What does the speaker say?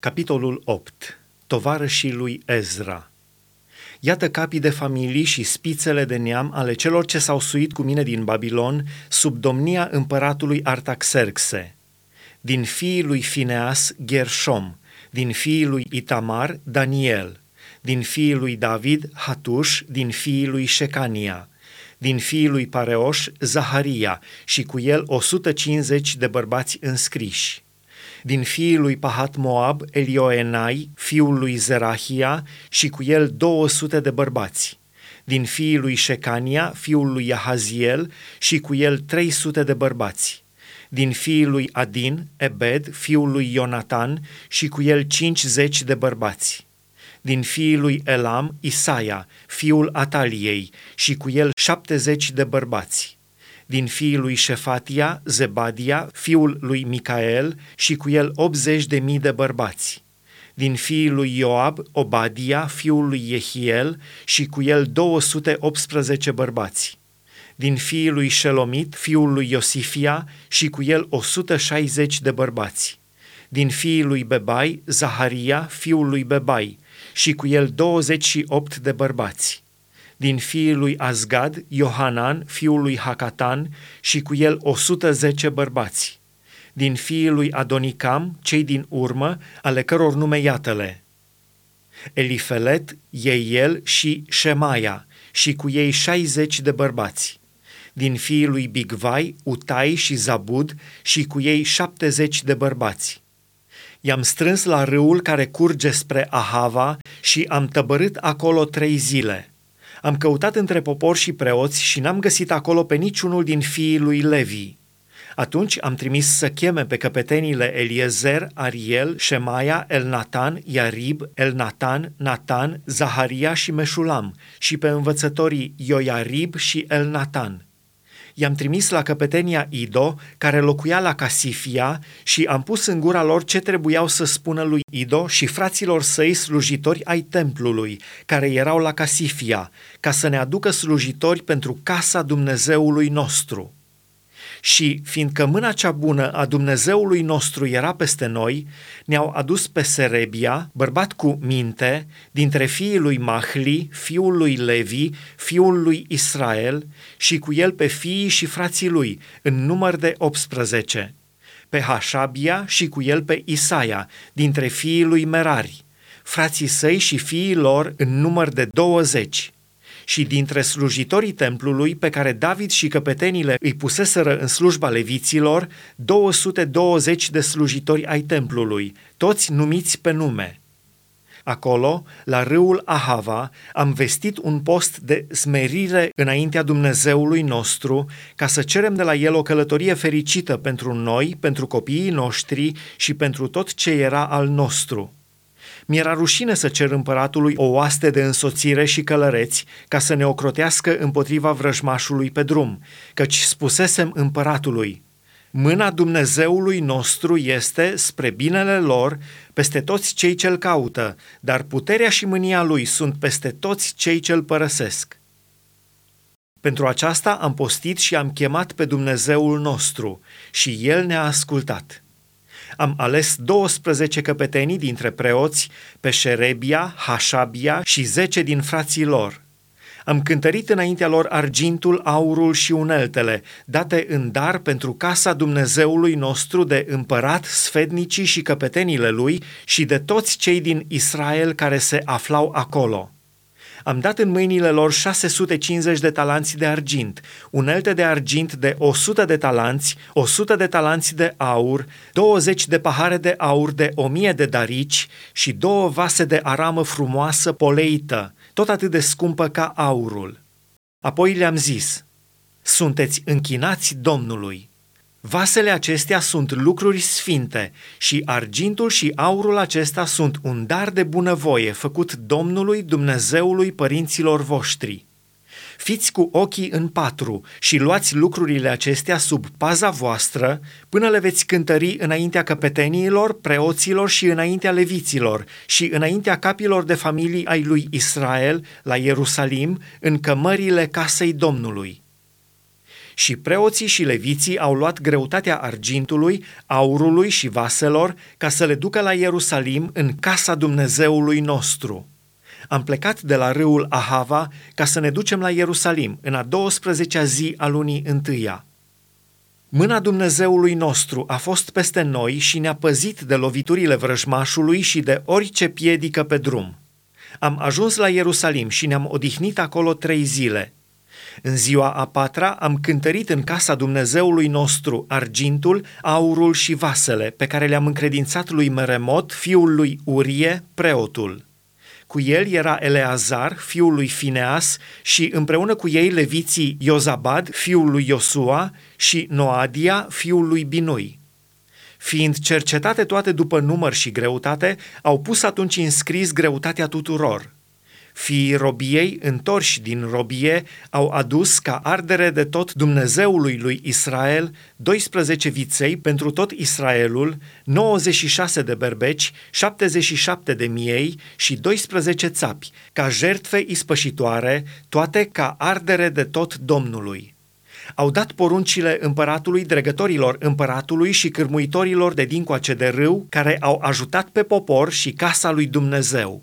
Capitolul 8. Tovarășii lui Ezra. Iată capii de familii și spițele de neam ale celor ce s-au suit cu mine din Babilon sub domnia împăratului Artaxerxe. Din fiii lui Fineas, Gershom, din fiii lui Itamar, Daniel, din fiii lui David, Hatuș, din fiii lui Shecania, din fiii lui Pareoș, Zaharia. Și cu el 150 de bărbați înscriși din fiii lui Pahat Moab, Elioenai, fiul lui Zerahia și cu el 200 de bărbați. Din fiii lui Shecania, fiul lui Yahaziel și cu el 300 de bărbați. Din fiii lui Adin, Ebed, fiul lui Ionatan și cu el 50 de bărbați din fiii lui Elam, Isaia, fiul Ataliei, și cu el 70 de bărbați din fiii lui Șefatia, Zebadia, fiul lui Micael și cu el 80 de mii de bărbați. Din fiii lui Ioab, Obadia, fiul lui Jehiel și cu el 218 bărbați. Din fiii lui Shelomit, fiul lui Iosifia și cu el 160 de bărbați. Din fiii lui Bebai, Zaharia, fiul lui Bebai și cu el 28 de bărbați din fiii lui Azgad, Iohanan, fiul lui Hakatan, și cu el 110 bărbați. Din fiii lui Adonicam, cei din urmă, ale căror nume iată-le. Elifelet, Eiel și Shemaia, și cu ei 60 de bărbați. Din fiii lui Bigvai, Utai și Zabud, și cu ei 70 de bărbați. I-am strâns la râul care curge spre Ahava și am tăbărât acolo trei zile – am căutat între popor și preoți și n-am găsit acolo pe niciunul din fiii lui Levi. Atunci am trimis să cheme pe căpetenile Eliezer, Ariel, Shemaia, Elnatan, Iarib, Elnatan, Natan, Zaharia și Meșulam și pe învățătorii Ioiarib și Elnatan – i-am trimis la căpetenia Ido, care locuia la Casifia, și am pus în gura lor ce trebuiau să spună lui Ido și fraților săi slujitori ai templului, care erau la Casifia, ca să ne aducă slujitori pentru casa Dumnezeului nostru. Și, fiindcă mâna cea bună a Dumnezeului nostru era peste noi, ne-au adus pe Serebia, bărbat cu minte, dintre fiii lui Mahli, fiul lui Levi, fiul lui Israel, și cu el pe fiii și frații lui, în număr de 18, pe Hașabia și cu el pe Isaia, dintre fiii lui Merari, frații săi și fiii lor în număr de 20 și dintre slujitorii templului pe care David și căpetenile îi puseseră în slujba leviților, 220 de slujitori ai templului, toți numiți pe nume. Acolo, la râul Ahava, am vestit un post de smerire înaintea Dumnezeului nostru, ca să cerem de la el o călătorie fericită pentru noi, pentru copiii noștri și pentru tot ce era al nostru mi-era rușine să cer împăratului o oaste de însoțire și călăreți ca să ne ocrotească împotriva vrăjmașului pe drum, căci spusesem împăratului, Mâna Dumnezeului nostru este spre binele lor peste toți cei ce-l caută, dar puterea și mânia lui sunt peste toți cei ce-l părăsesc. Pentru aceasta am postit și am chemat pe Dumnezeul nostru și El ne-a ascultat am ales 12 căpetenii dintre preoți pe Șerebia, Hașabia și 10 din frații lor. Am cântărit înaintea lor argintul, aurul și uneltele, date în dar pentru casa Dumnezeului nostru de împărat, sfednicii și căpetenile lui și de toți cei din Israel care se aflau acolo. Am dat în mâinile lor 650 de talanți de argint, unelte de argint de 100 de talanți, 100 de talanți de aur, 20 de pahare de aur de 1000 de darici și două vase de aramă frumoasă poleită, tot atât de scumpă ca aurul. Apoi le-am zis, sunteți închinați Domnului. Vasele acestea sunt lucruri sfinte și argintul și aurul acesta sunt un dar de bunăvoie făcut Domnului Dumnezeului părinților voștri. Fiți cu ochii în patru și luați lucrurile acestea sub paza voastră până le veți cântări înaintea căpeteniilor, preoților și înaintea leviților și înaintea capilor de familii ai lui Israel la Ierusalim în cămările casei Domnului Și preoții și leviții au luat greutatea argintului, aurului și vaselor ca să le ducă la Ierusalim în casa Dumnezeului nostru. Am plecat de la râul Ahava ca să ne ducem la Ierusalim în a 12-a zi a lunii întâia. Mâna Dumnezeului nostru a fost peste noi și ne-a păzit de loviturile vrăjmașului și de orice piedică pe drum. Am ajuns la Ierusalim și ne-am odihnit acolo trei zile. În ziua a patra am cântărit în casa Dumnezeului nostru argintul, aurul și vasele pe care le-am încredințat lui Meremot, fiul lui Urie, preotul. Cu el era Eleazar, fiul lui Fineas, și împreună cu ei leviții Iozabad, fiul lui Iosua, și Noadia, fiul lui Binui. Fiind cercetate toate după număr și greutate, au pus atunci în scris greutatea tuturor – Fiii robiei, întorși din robie, au adus ca ardere de tot Dumnezeului lui Israel 12 viței pentru tot Israelul, 96 de berbeci, 77 de miei și 12 țapi, ca jertfe ispășitoare, toate ca ardere de tot Domnului au dat poruncile împăratului, dregătorilor împăratului și cârmuitorilor de dincoace de râu, care au ajutat pe popor și casa lui Dumnezeu.